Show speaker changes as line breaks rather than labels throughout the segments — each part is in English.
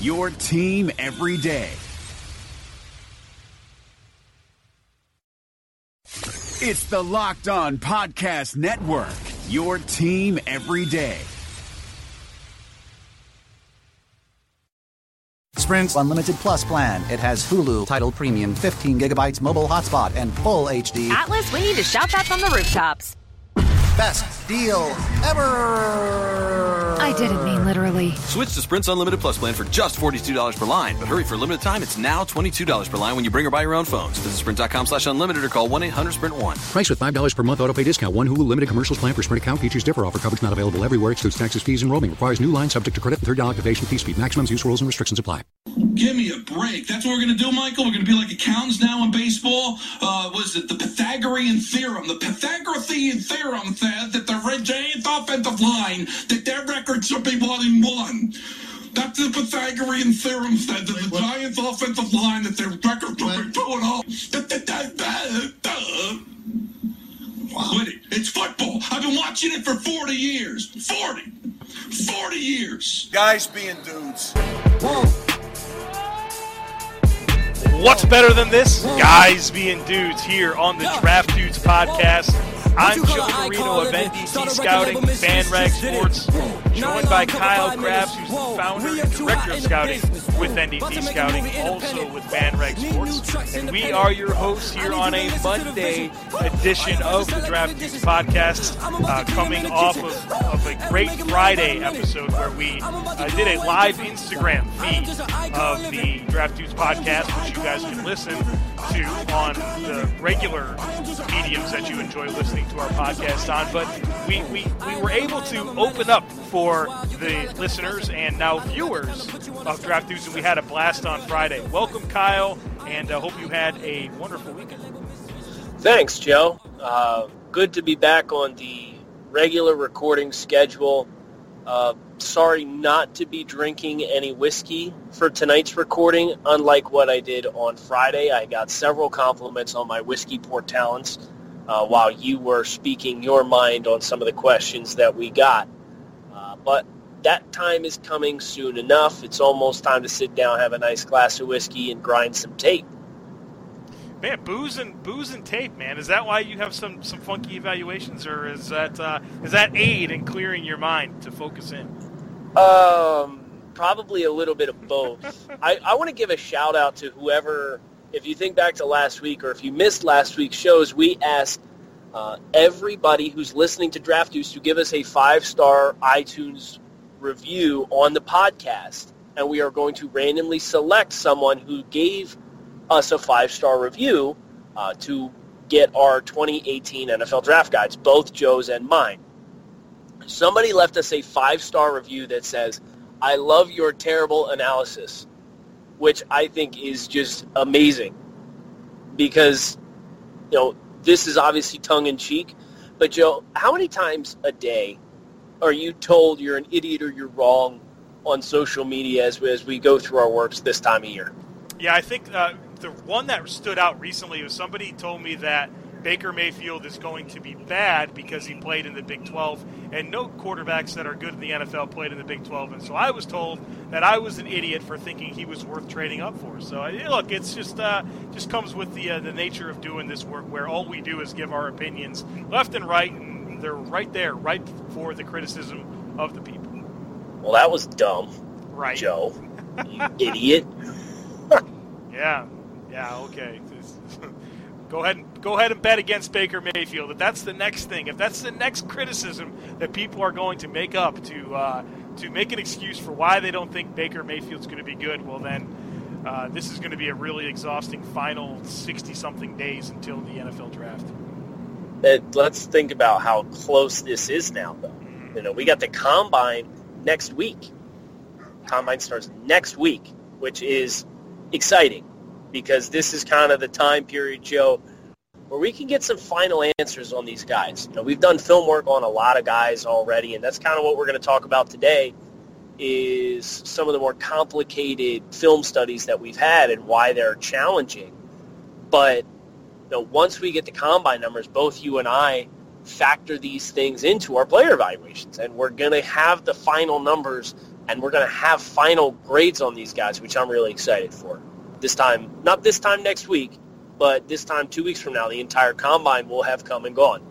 your team every day. It's the Locked On Podcast Network, your team every day.
Sprint's Unlimited Plus plan. It has Hulu, Tidal Premium, 15 gigabytes mobile hotspot, and full HD.
Atlas, we need to shout that from the rooftops.
Best deal ever!
I didn't mean literally.
Switch to Sprint's Unlimited Plus plan for just $42 per line. But hurry for a limited time, it's now $22 per line when you bring or buy your own phones. Visit sprint.com slash unlimited or call 1-800-SPRINT1.
Price with $5 per month auto pay discount. One Hulu limited commercials plan for Sprint account. Features differ. Offer coverage not available everywhere. Excludes taxes, fees, and roaming. Requires new line subject to credit and $30 activation fee speed. Maximums use rules and restrictions apply.
Give me a break. That's what we're going to do, Michael. We're going to be like accountants now in baseball. Uh, was it the Pythagorean theorem? The Pythagorean theorem said that the Red Giants offensive line, that their record should be one in one. That's the Pythagorean theorem said that the Giants offensive line, that their record should be two and all. Quit. It's football. I've been watching it for 40 years. 40. 40 years.
Guys being dudes.
What's better than this? Guys being dudes here on the Draft Dudes podcast. I'm Joe Marino of NDT Scouting, FanRag Sports, joined by Kyle Crabbs, who's the founder and director of scouting with NDT Scouting, also with FanRag Sports. And we are your hosts here on a Monday edition of the Draft Dudes podcast, uh, coming off of, of, a great Friday episode where we uh, did a live Instagram feed of the Draft Dudes podcast, which you guys can listen to on the regular mediums that you enjoy listening to our podcast on. But we, we, we were able to open up for the listeners and now viewers of Draft Dudes, and we had a blast on Friday. Welcome, Kyle, and I uh, hope you had a wonderful weekend.
Thanks, Joe. Uh, good to be back on the regular recording schedule. Uh, sorry not to be drinking any whiskey for tonight's recording, unlike what I did on Friday. I got several compliments on my whiskey port talents uh, while you were speaking your mind on some of the questions that we got. Uh, but that time is coming soon enough. It's almost time to sit down, have a nice glass of whiskey, and grind some tape.
Man, booze and booze and tape, man. Is that why you have some, some funky evaluations, or is that uh, is that aid in clearing your mind to focus in?
Um, probably a little bit of both. I, I want to give a shout out to whoever. If you think back to last week, or if you missed last week's shows, we asked uh, everybody who's listening to Draft to give us a five star iTunes review on the podcast, and we are going to randomly select someone who gave us a five-star review uh, to get our 2018 NFL draft guides, both Joe's and mine. Somebody left us a five-star review that says, I love your terrible analysis, which I think is just amazing because, you know, this is obviously tongue-in-cheek, but Joe, how many times a day are you told you're an idiot or you're wrong on social media as, we as we go through our works this time of year?
Yeah, I think uh, the one that stood out recently was somebody told me that Baker Mayfield is going to be bad because he played in the Big 12, and no quarterbacks that are good in the NFL played in the Big 12. And so I was told that I was an idiot for thinking he was worth trading up for. So look, it's just uh, just comes with the uh, the nature of doing this work, where all we do is give our opinions left and right, and they're right there, right for the criticism of the people.
Well, that was dumb,
right,
Joe? You idiot.
Yeah, Yeah, yeah, okay. Go ahead and go ahead and bet against Baker Mayfield. If that's the next thing, if that's the next criticism that people are going to make up to uh, to make an excuse for why they don't think Baker Mayfield's going to be good, well then. Uh, this is going to be a really exhausting final 60 something days until the NFL draft.
let's think about how close this is now, though. Mm-hmm. You know, we got the combine next week. Combine starts next week, which is exciting because this is kind of the time period, Joe, where we can get some final answers on these guys. You know, we've done film work on a lot of guys already, and that's kind of what we're going to talk about today is some of the more complicated film studies that we've had and why they're challenging. But you know, once we get the combine numbers, both you and I factor these things into our player evaluations, and we're going to have the final numbers and we're going to have final grades on these guys, which I'm really excited for. This time, not this time next week, but this time two weeks from now, the entire combine will have come and gone.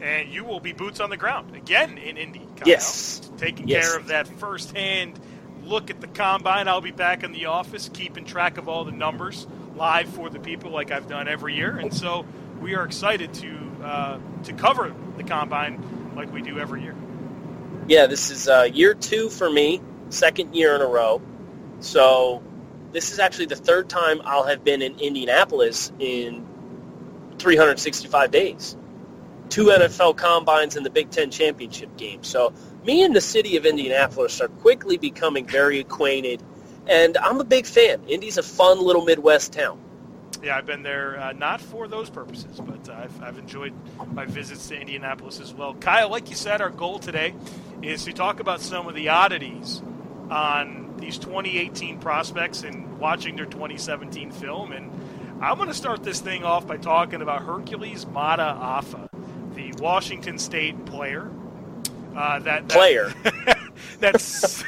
And you will be boots on the ground again in Indy. Kyle,
yes.
Taking
yes.
care of that firsthand look at the combine. I'll be back in the office keeping track of all the numbers live for the people like I've done every year. And so we are excited to uh, to cover the combine like we do every year.
Yeah, this is uh, year two for me second year in a row. So this is actually the third time I'll have been in Indianapolis in 365 days. Two NFL combines and the Big Ten championship game. So me and the city of Indianapolis are quickly becoming very acquainted, and I'm a big fan. Indy's a fun little Midwest town.
Yeah, I've been there uh, not for those purposes, but uh, I've, I've enjoyed my visits to Indianapolis as well. Kyle, like you said, our goal today is to talk about some of the oddities on these 2018 prospects and watching their 2017 film. And I'm going to start this thing off by talking about Hercules Mata Mata'afa, the Washington State player. Uh, that, that
player
that's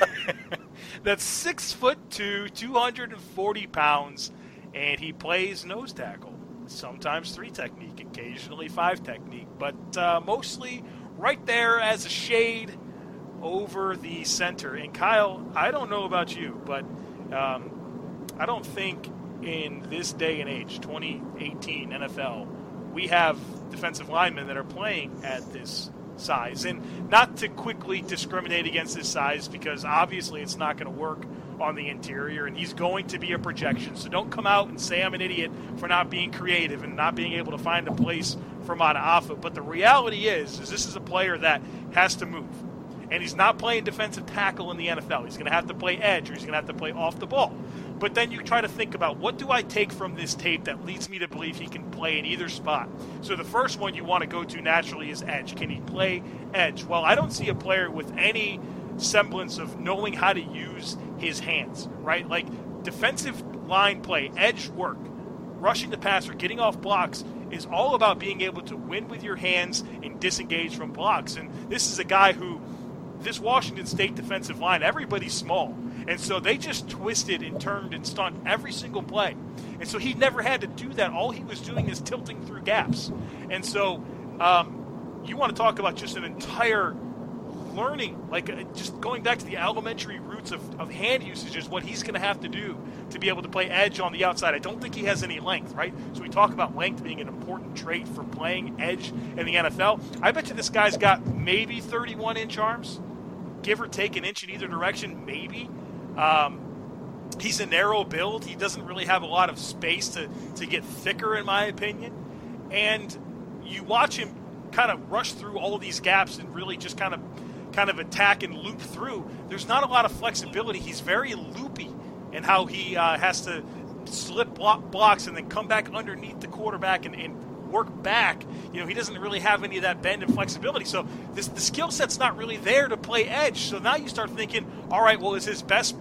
that's six foot two, 240 pounds, and he plays nose tackle. Sometimes three technique, occasionally five technique, but uh, mostly right there as a shade over the center. And Kyle, I don't know about you, but um, I don't think in this day and age, 2018 NFL, we have defensive linemen that are playing at this size. And not to quickly discriminate against this size because obviously it's not going to work on the interior and he's going to be a projection. So don't come out and say I'm an idiot for not being creative and not being able to find a place for Mata'afa. But the reality is, is this is a player that has to move and he's not playing defensive tackle in the NFL. He's going to have to play edge or he's going to have to play off the ball. But then you try to think about what do I take from this tape that leads me to believe he can play in either spot. So the first one you want to go to naturally is edge. Can he play edge? Well, I don't see a player with any semblance of knowing how to use his hands, right? Like defensive line play, edge work, rushing the passer, getting off blocks is all about being able to win with your hands and disengage from blocks. And this is a guy who this Washington State defensive line, everybody's small. And so they just twisted and turned and stunned every single play. And so he never had to do that. All he was doing is tilting through gaps. And so um, you want to talk about just an entire learning, like uh, just going back to the elementary roots of, of hand usage is what he's going to have to do to be able to play edge on the outside. I don't think he has any length, right? So we talk about length being an important trait for playing edge in the NFL. I bet you this guy's got maybe 31 inch arms give or take an inch in either direction, maybe. Um, he's a narrow build. He doesn't really have a lot of space to, to get thicker, in my opinion. And you watch him kind of rush through all of these gaps and really just kind of kind of attack and loop through. There's not a lot of flexibility. He's very loopy in how he uh, has to slip block, blocks and then come back underneath the quarterback and, and work back, you know, he doesn't really have any of that bend and flexibility. So this, the skill set's not really there to play edge. So now you start thinking, all right, well, is his best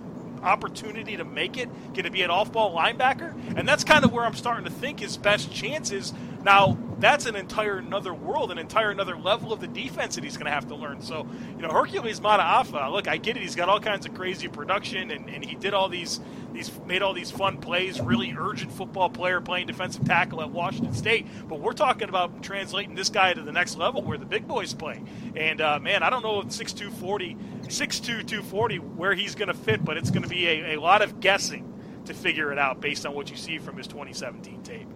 opportunity to make it going to be an off-ball linebacker? And that's kind of where I'm starting to think his best chances. Now, that's an entire another world, an entire another level of the defense that he's going to have to learn. So, you know, Hercules Mata'afa, look, I get it. He's got all kinds of crazy production, and, and he did all these – these made all these fun plays. Really urgent football player playing defensive tackle at Washington State. But we're talking about translating this guy to the next level where the big boys play. And uh, man, I don't know if 6'240, 6'2", 240 where he's going to fit, but it's going to be a, a lot of guessing to figure it out based on what you see from his 2017 tape.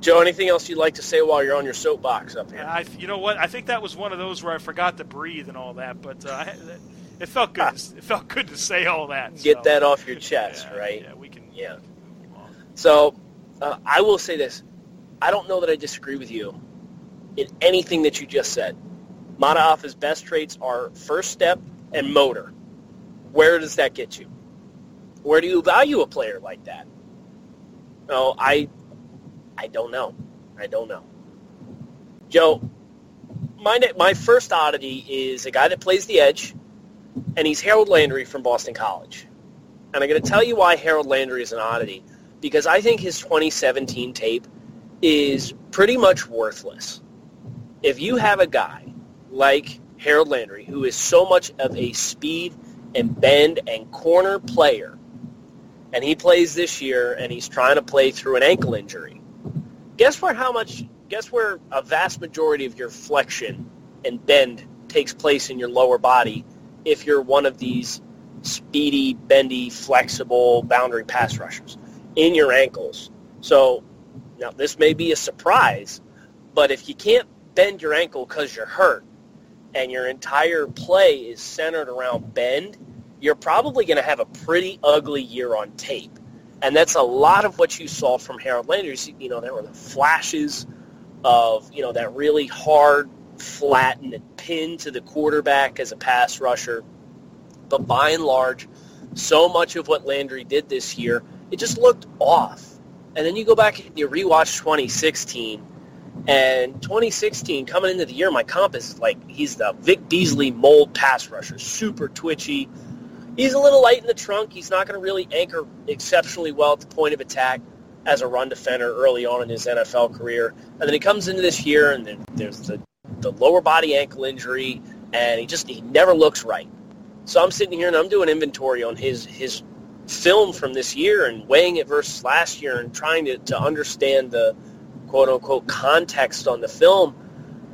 Joe, anything else you'd like to say while you're on your soapbox up here?
I, you know what? I think that was one of those where I forgot to breathe and all that, but uh, it felt good. it felt good to say all that.
Get
so.
that off your chest,
yeah,
right?
Yeah, we can.
Yeah. So, uh, I will say this: I don't know that I disagree with you in anything that you just said. Mata'afa's best traits are first step and motor. Where does that get you? Where do you value a player like that? No, I I don't know. I don't know. Joe, my my first oddity is a guy that plays the edge, and he's Harold Landry from Boston College. And I'm going to tell you why Harold Landry is an oddity, because I think his 2017 tape is pretty much worthless. If you have a guy like Harold Landry, who is so much of a speed and bend and corner player, and he plays this year and he's trying to play through an ankle injury, guess where how much guess where a vast majority of your flexion and bend takes place in your lower body if you're one of these speedy, bendy, flexible boundary pass rushers? In your ankles. So now this may be a surprise, but if you can't bend your ankle because you're hurt and your entire play is centered around bend, you're probably going to have a pretty ugly year on tape. And that's a lot of what you saw from Harold Landry. You know, there were the flashes of, you know, that really hard, flattened pin to the quarterback as a pass rusher. But by and large, so much of what Landry did this year, it just looked off. And then you go back and you rewatch 2016, and 2016 coming into the year, my comp is like he's the Vic Beasley mold pass rusher, super twitchy. He's a little light in the trunk. He's not going to really anchor exceptionally well at the point of attack as a run defender early on in his NFL career. And then he comes into this year, and there's the, the lower body ankle injury, and he just he never looks right. So I'm sitting here and I'm doing inventory on his his film from this year and weighing it versus last year and trying to, to understand the quote unquote context on the film.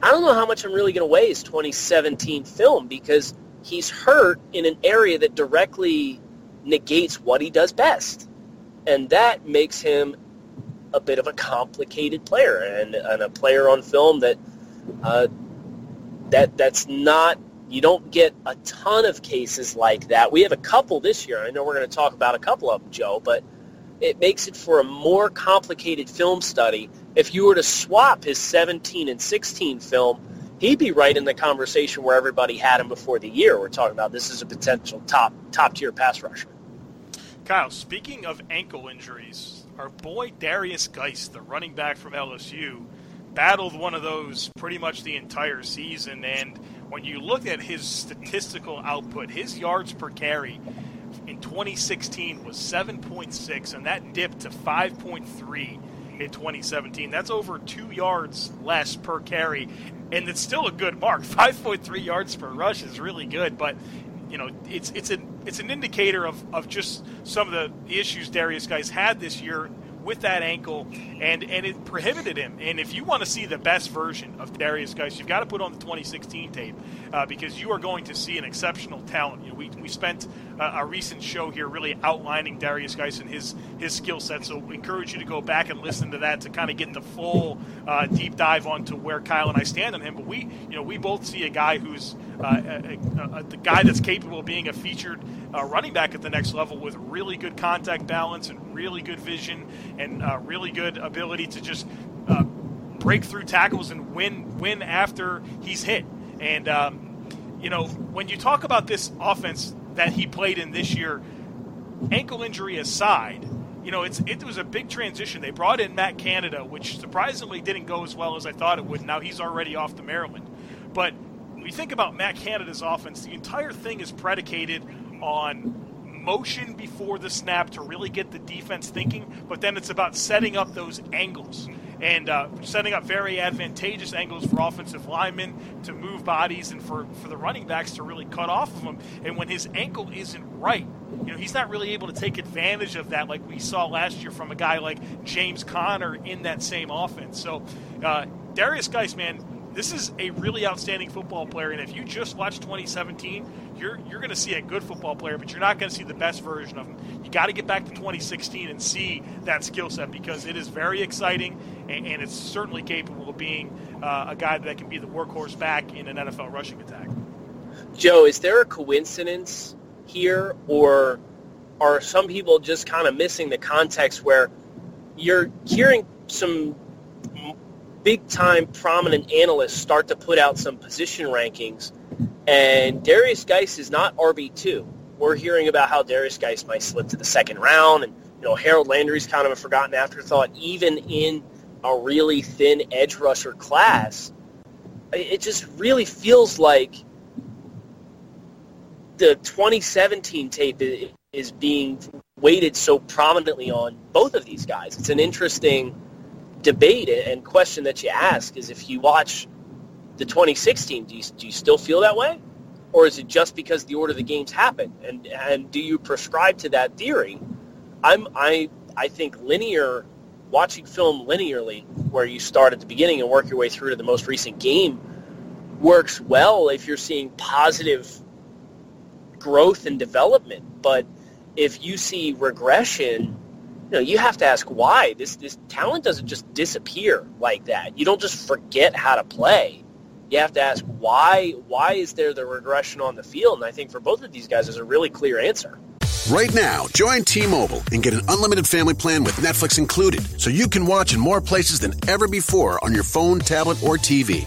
I don't know how much I'm really going to weigh his 2017 film because he's hurt in an area that directly negates what he does best. And that makes him a bit of a complicated player and, and a player on film that uh, that that's not you don't get a ton of cases like that. We have a couple this year. I know we're going to talk about a couple of them, Joe, but it makes it for a more complicated film study. If you were to swap his 17 and 16 film, he'd be right in the conversation where everybody had him before the year. We're talking about this is a potential top top tier pass rusher.
Kyle, speaking of ankle injuries, our boy Derrius Guice, the running back from LSU, battled one of those pretty much the entire season. And when you look at his statistical output, his yards per carry in 2016 was 7.6, and that dipped to 5.3 in 2017. That's over two yards less per carry, and it's still a good mark. 5.3 yards per rush is really good, but you know it's it's an it's an indicator of, of just some of the issues Derrius Guice had this year with that ankle, and and it prohibited him. And if you want to see the best version of Derrius Guice, you've got to put on the 2016 tape uh, because you are going to see an exceptional talent. You know, we, we spent uh, a recent show here really outlining Derrius Guice and his his skill set. So we encourage you to go back and listen to that to kind of get the full uh, deep dive onto where Kyle and I stand on him. But we you know we both see a guy who's uh, a, a, a, the guy that's capable of being a featured uh, running back at the next level with really good contact balance and really good vision and uh, really good ability to just uh, break through tackles and win win after he's hit. And um, you know when you talk about this offense that he played in this year, ankle injury aside. You know, it's it was a big transition. They brought in Matt Canada, which surprisingly didn't go as well as I thought it would. Now he's already off to Maryland, but when you think about Matt Canada's offense, the entire thing is predicated on motion before the snap to really get the defense thinking, but then it's about setting up those angles and uh, setting up very advantageous angles for offensive linemen to move bodies and for, for the running backs to really cut off of him. And when his ankle isn't right, you know, he's not really able to take advantage of that like we saw last year from a guy like James Conner in that same offense. So uh, Derrius Guice, man, this is a really outstanding football player. And if you just watch 2017, you're you're going to see a good football player, but you're not going to see the best version of him. You got to get back to 2016 and see that skill set because it is very exciting and, and it's certainly capable of being uh, a guy that can be the workhorse back in an NFL rushing attack.
Joe, is there a coincidence here, or are some people just kind of missing the context where you're hearing some big time prominent analysts start to put out some position rankings and Derrius Guice is not RB2. We're hearing about how Derrius Guice might slip to the second round and you know Harold Landry's kind of a forgotten afterthought even in a really thin edge rusher class. It just really feels like the 2017 tape is being weighted so prominently on both of these guys. It's an interesting debate and question that you ask is if you watch the 2016, do you, do you still feel that way? Or is it just because the order of the games happened? And, and do you prescribe to that theory? I'm, I, I think linear, watching film linearly, where you start at the beginning and work your way through to the most recent game, works well if you're seeing positive growth and development. But if you see regression, you know, you have to ask why. This this talent doesn't just disappear like that. You don't just forget how to play. You have to ask why why is there the regression on the field? And I think for both of these guys there's a really clear answer.
Right now, join T-Mobile and get an unlimited family plan with Netflix included so you can watch in more places than ever before on your phone, tablet, or TV.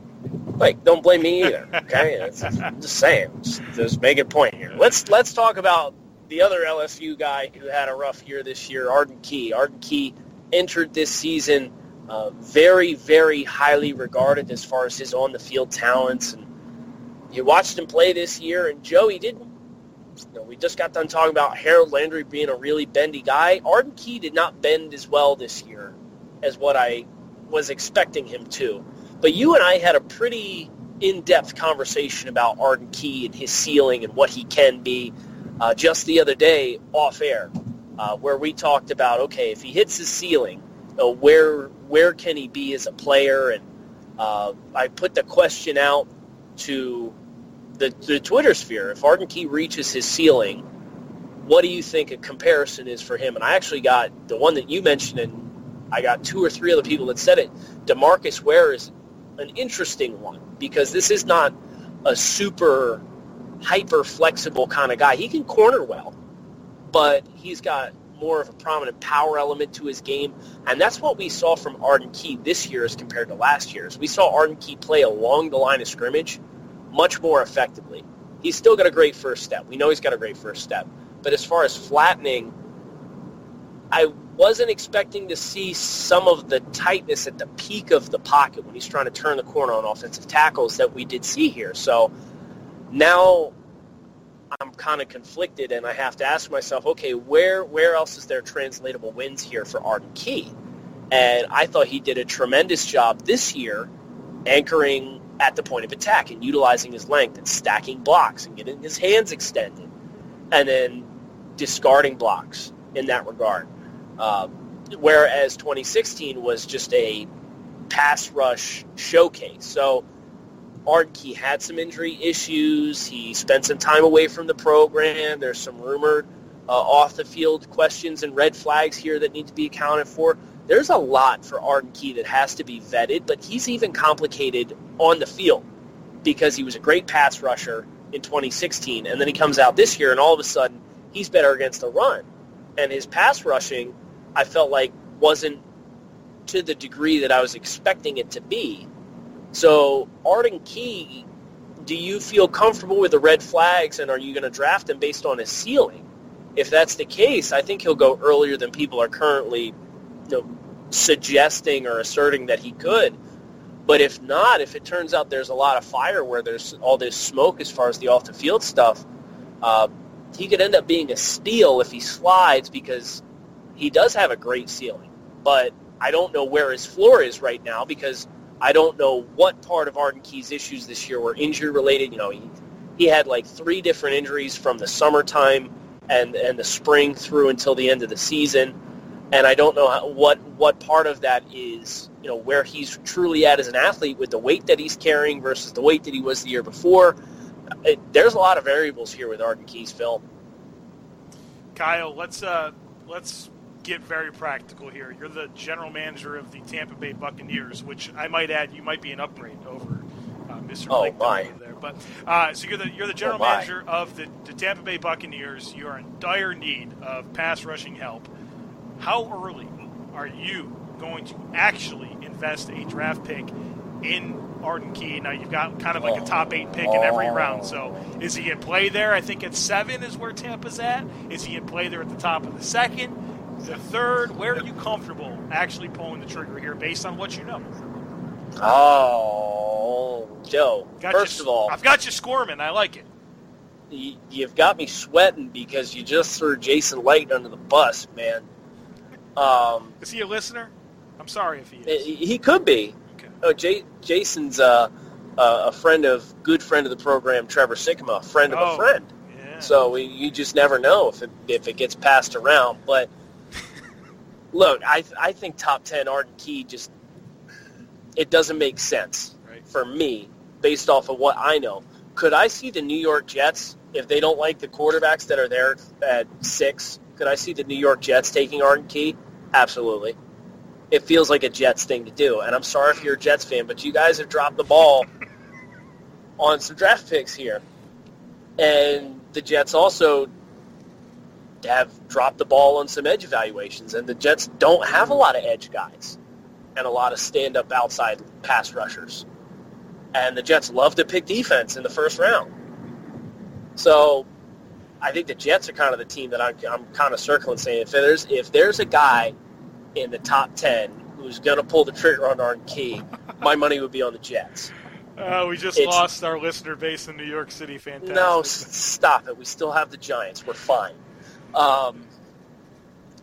Like, don't blame me either. Okay, I'm just saying. Just, just make a point here. Let's let's talk about the other LSU guy who had a rough year this year, Arden Key. Arden Key entered this season uh, very, very highly regarded as far as his on-the-field talents. And you watched him play this year, and Joey didn't. You know, we just got done talking about Harold Landry being a really bendy guy. Arden Key did not bend as well this year as what I was expecting him to. But you and I had a pretty in-depth conversation about Arden Key and his ceiling and what he can be uh, just the other day off air, uh, where we talked about okay, if he hits his ceiling, uh, where where can he be as a player? And uh, I put the question out to the, the Twitter sphere. If Arden Key reaches his ceiling, what do you think a comparison is for him? And I actually got the one that you mentioned, and I got two or three other people that said it. DeMarcus Ware is an interesting one because this is not a super hyper flexible kind of guy. He can corner well, but he's got more of a prominent power element to his game, and that's what we saw from Arden Key this year as compared to last year's. We saw Arden Key play along the line of scrimmage much more effectively. He's still got a great first step. We know he's got a great first step, but as far as flattening, I wasn't expecting to see some of the tightness at the peak of the pocket when he's trying to turn the corner on offensive tackles that we did see here. So now I'm kind of conflicted, and I have to ask myself, okay, where where else is there translatable wins here for Arden Key? And I thought he did a tremendous job this year anchoring at the point of attack and utilizing his length and stacking blocks and getting his hands extended and then discarding blocks in that regard. Um, whereas 2016 was just a pass rush showcase. So Arden Key had some injury issues. He spent some time away from the program. There's some rumored uh, off the field questions and red flags here that need to be accounted for. There's a lot for Arden Key that has to be vetted, but he's even complicated on the field because he was a great pass rusher in 2016, and then he comes out this year, and all of a sudden he's better against the run, and his pass rushing, I felt like wasn't to the degree that I was expecting it to be. So Arden Key, do you feel comfortable with the red flags, and are you going to draft him based on his ceiling? If that's the case, I think he'll go earlier than people are currently you know, suggesting or asserting that he could. But if not, if it turns out there's a lot of fire where there's all this smoke as far as the off the field stuff, uh, he could end up being a steal if he slides because he does have a great ceiling. But I don't know where his floor is right now because I don't know what part of Arden Key's issues this year were injury related. You know, he, he had like three different injuries from the summertime and, and the spring through until the end of the season. And I don't know how, what what part of that is, you know, where he's truly at as an athlete with the weight that he's carrying versus the weight that he was the year before. It, there's a lot of variables here with Arden Key's film.
Kyle, let's uh, let's get very practical here. You're the general manager of the Tampa Bay Buccaneers, which I might add, you might be an upgrade over uh, Mr.
Oh,
Blake
my.
there. But uh, so you're the you're the general
Oh,
manager of the, the Tampa Bay Buccaneers. You are in dire need of pass rushing help. How early are you going to actually invest a draft pick in Arden Key? Now you've got kind of like a top eight pick in every round. So is he in play there? I think at seven is where Tampa's at. Is he in play there at the top of the second? The third, where are you comfortable actually pulling the trigger here based on what you know?
Oh, Joe.
Got
first
you,
of all,
I've got you squirming. I like it.
you've got me sweating because you just threw Jason Licht under the bus, man. Um,
Is he a listener? I'm sorry if he is.
he could be. Oh, J- Jason's uh, uh, a friend of good friend of the program, Trevor Sikkema, a friend of
Oh,
a friend. So we, you just never know if it, if it gets passed around. But look, I I think top ten Arden Key just it doesn't make sense for me based off of what I know. Could I see the New York Jets if they don't like the quarterbacks that are there at six? Could I see the New York Jets taking Arden Key? Absolutely. It feels like a Jets thing to do, and I'm sorry if you're a Jets fan, but you guys have dropped the ball on some draft picks here, and the Jets also have dropped the ball on some edge evaluations, and the Jets don't have a lot of edge guys and a lot of stand-up outside pass rushers. And the Jets love to pick defense in the first round. So I think the Jets are kind of the team that I'm, I'm kind of circling saying if there's if there's a guy in the top 10 who's going to pull the trigger on Arden Key, my money would be on the Jets.
Uh, we just
It's-
lost our listener base in New York City. Fantastic.
No, stop it. We still have the Giants. We're fine. Um,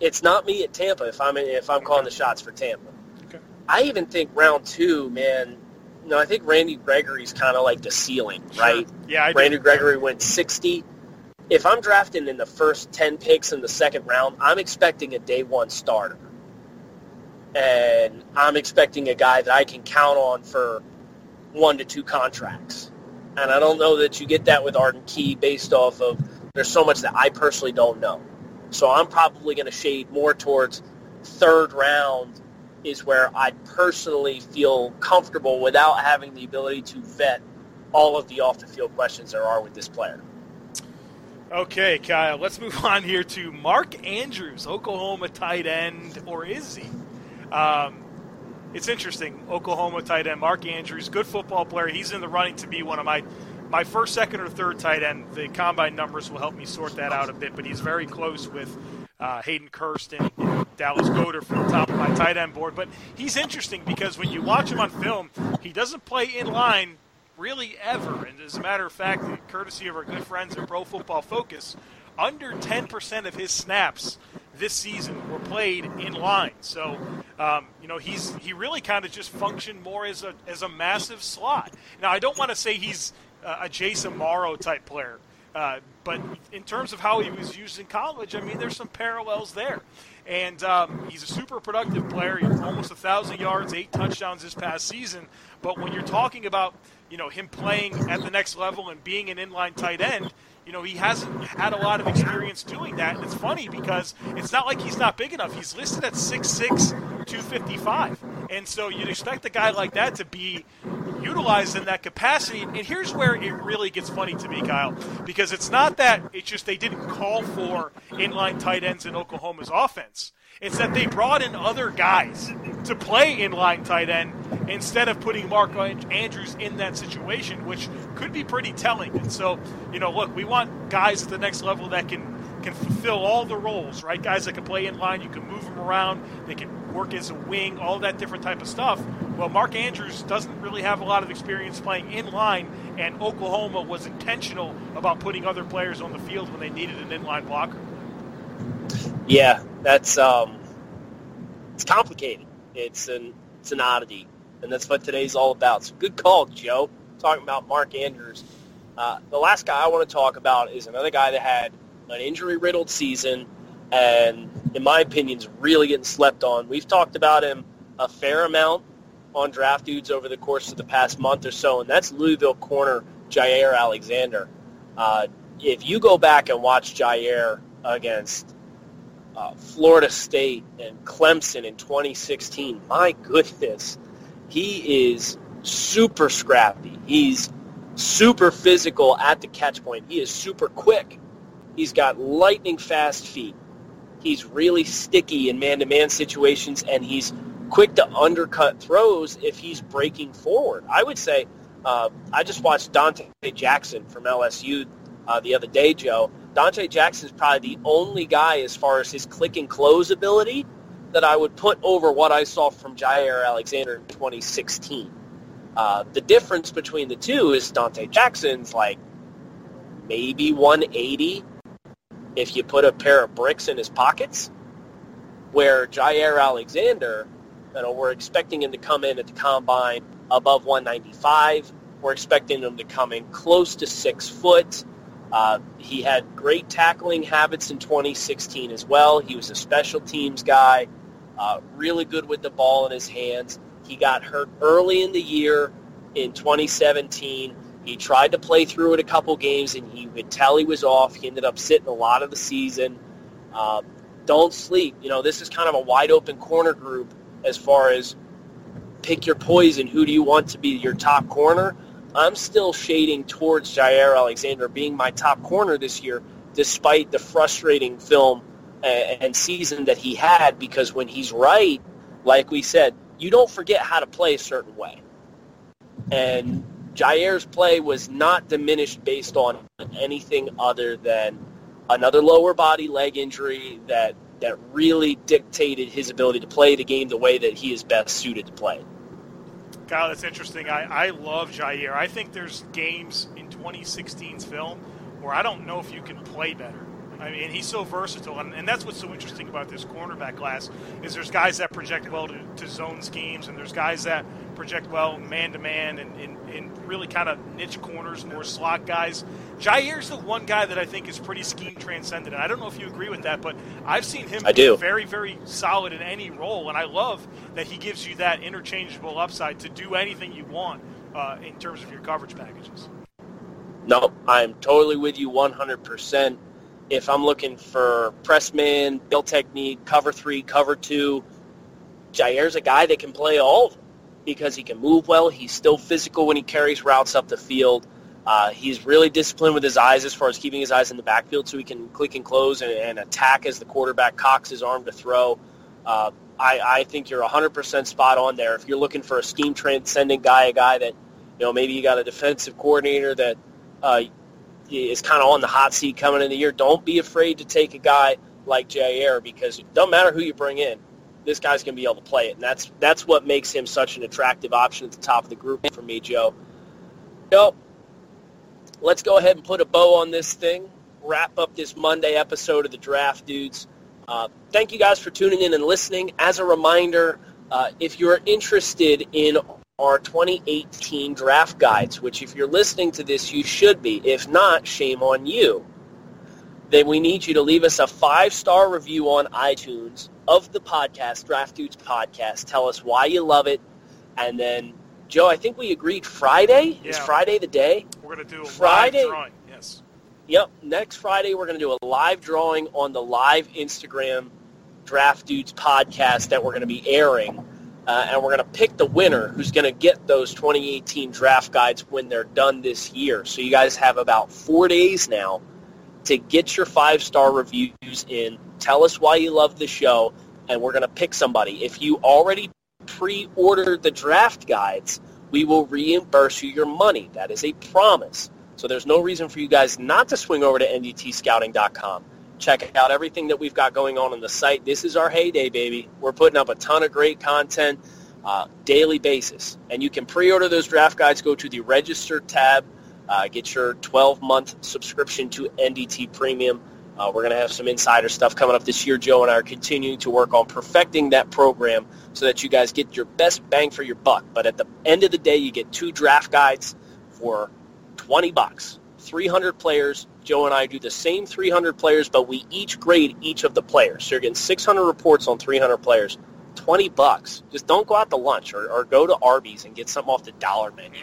it's not me at Tampa if I'm if I'm calling the shots for Tampa.
Okay.
I even think round two, man. No, I think Randy Gregory's kind of like the ceiling, right?
Yeah, I do.
Randy Gregory went 60. If I'm drafting in the first 10 picks in the second round, I'm expecting a day one starter. And I'm expecting a guy that I can count on for one to two contracts. And I don't know that you get that with Arden Key based off of there's so much that I personally don't know. So I'm probably going to shade more towards third round is where I personally feel comfortable without having the ability to vet all of the off the field questions there are with this player.
Okay, Kyle, let's move on here to Mark Andrews, Oklahoma tight end, or is he? Um, it's interesting. Oklahoma tight end Mark Andrews, good football player. He's in the running to be one of my my first, second, or third tight end. The combine numbers will help me sort that out a bit, but he's very close with uh, Hayden Kirsten, and Dallas Goedert from the top of my tight end board. But he's interesting because when you watch him on film, he doesn't play in line really ever. And as a matter of fact, courtesy of our good friends at Pro Football Focus, under 10% of his snaps this season were played in line. So, um, you know, he's he really kind of just functioned more as a as a massive slot. Now, I don't want to say he's uh, a Jace Amaro type player. Uh, but in terms of how he was used in college, I mean, there's some parallels there. And um, he's a super productive player. He almost a thousand yards, eight touchdowns this past season. But when you're talking about you know him playing at the next level and being an inline tight end, you know he hasn't had a lot of experience doing that. And it's funny because it's not like he's not big enough. He's listed at 6'6", 255, and so you'd expect a guy like that to be utilized in that capacity. And here's where it really gets funny to me, Kyle, because it's not that it's just they didn't call for inline tight ends in Oklahoma's offense. It's that they brought in other guys to play inline tight end instead of putting Mark Andrews in that situation, which could be pretty telling. And so, you know, look, we want guys at the next level that can can fulfill all the roles, right? Guys that can play in line, you can move them around, they can work as a wing, all that different type of stuff. Well, Mark Andrews doesn't really have a lot of experience playing in line, and Oklahoma was intentional about putting other players on the field when they needed an inline blocker.
Yeah, that's um, it's complicated. It's an it's an oddity, and that's what today's all about. So good call, Joe. Talking about Mark Andrews. Uh, the last guy I want to talk about is another guy that had an injury-riddled season, and in my opinion, is really getting slept on. We've talked about him a fair amount on draft dudes over the course of the past month or so, and that's Louisville corner Jaire Alexander. Uh, if you go back and watch Jaire against uh, Florida State and Clemson in 2016, my goodness, he is super scrappy. He's super physical at the catch point. He is super quick. He's got lightning fast feet. He's really sticky in man-to-man situations, and he's quick to undercut throws if he's breaking forward. I would say uh, I just watched Donte Jackson from LSU uh, the other day, Joe. Donte Jackson is probably the only guy as far as his click and close ability that I would put over what I saw from Jaire Alexander in 2016. Uh, the difference between the two is Donte Jackson's like maybe 180 if you put a pair of bricks in his pockets, where Jaire Alexander you know, we're expecting him to come in at the combine above 195. We're expecting him to come in close to six foot. Uh, he had great tackling habits in 2016 as well. He was a special teams guy, uh, really good with the ball in his hands. He got hurt early in the year in 2017. He tried to play through it a couple games, and he could tell he was off. He ended up sitting a lot of the season. Uh, don't sleep. You know, this is kind of a wide open corner group as far as pick your poison. Who do you want to be your top corner? I'm still shading towards Jaire Alexander being my top corner this year, despite the frustrating film and season that he had. Because when he's right, like we said, you don't forget how to play a certain way. And Jaire's play was not diminished based on anything other than another lower body leg injury that that really dictated his ability to play the game the way that he is best suited to play.
Kyle, that's interesting. I, I love Jaire. I think there's games in 2016's film where I don't know if you can play better. I mean, he's so versatile, and, and that's what's so interesting about this cornerback class is there's guys that project well to, to zone schemes, and there's guys that project well man to man and in really kind of niche corners, more slot guys. Jaire's the one guy that I think is pretty scheme transcendent. And I don't know if you agree with that, but I've seen him
I do.
very, very solid in any role, and I love that he gives you that interchangeable upside to do anything you want uh, in terms of your coverage packages.
No, I'm totally with you 100% if I'm looking for press man, build technique, cover three, cover two, Jaire's a guy that can play all of them because he can move well. He's still physical when he carries routes up the field. Uh, he's really disciplined with his eyes as far as keeping his eyes in the backfield so he can click and close and, and attack as the quarterback cocks his arm to throw. Uh, I, I think you're 100% spot on there. If you're looking for a scheme transcendent guy, a guy that, you know, maybe you got a defensive coordinator that uh, is kind of on the hot seat coming in the year, don't be afraid to take a guy like Jaire because it doesn't matter who you bring in. This guy's going to be able to play it, and that's that's what makes him such an attractive option at the top of the group for me, Joe. Joe, let's go ahead and put a bow on this thing. Wrap up this Monday episode of the Draft Dudes. Uh, thank you guys for tuning in and listening. As a reminder, uh, if you're interested in our 2018 draft guides, which if you're listening to this, you should be. If not, shame on you. Then we need you to leave us a five-star review on iTunes of the podcast, Draft Dudes Podcast. Tell us why you love it. And then, Joe, I think we agreed Friday?
Yeah.
Is Friday the day?
We're going to do a
Friday.
live drawing. Yes.
Yep. Next Friday, we're going to do a live drawing on the live Instagram Draft Dudes podcast that we're going to be airing uh, and we're going to pick the winner who's going to get those 2018 draft guides when they're done this year. So you guys have about four days now to get your five-star reviews in. Tell us why you love the show, and we're going to pick somebody. If you already pre-ordered the draft guides, we will reimburse you your money. That is a promise. So there's no reason for you guys not to swing over to ndtscouting.com check out everything that we've got going on on the site. This is our heyday, baby. We're putting up a ton of great content. uh, daily basis. And you can pre-order those draft guides. Go to the register tab. Uh, get your 12-month subscription to NDT Premium. Uh, we're going to have some insider stuff coming up this year. Joe and I are continuing to work on perfecting that program so that you guys get your best bang for your buck. But at the end of the day, you get two draft guides for 20 bucks. 300 players. Joe and I do the same 300 players, but we each grade each of the players. So you're getting 600 reports on 300 players. 20 bucks. Just don't go out to lunch or, or go to Arby's and get something off the dollar menu.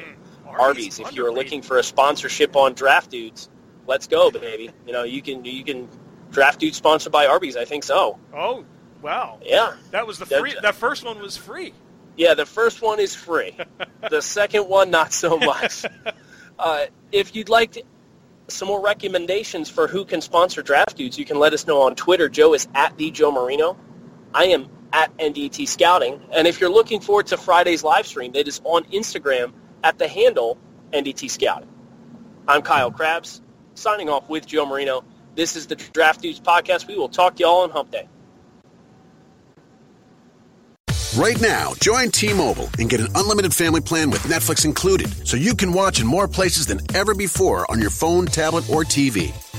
Arby's, if you're looking for a sponsorship on Draft Dudes, let's go, baby. You know, you can you can Draft Dudes sponsored by Arby's. I think so.
Oh, wow.
Yeah.
That was the free. That, that first one was free.
Yeah, the first one is free. the second one, not so much. Uh, if you'd like to, some more recommendations for who can sponsor Draft Dudes, you can let us know on Twitter. Joe is at the Joe Marino. I am at NDT Scouting. And if you're looking forward to Friday's live stream, it is on Instagram at the handle NDT Scouting. I'm Kyle Crabbs, signing off with Joe Marino. This is the Draft Dudes podcast. We will talk to y'all on Hump Day.
Right now, join T-Mobile and get an unlimited family plan with Netflix included, so you can watch in more places than ever before on your phone, tablet, or TV.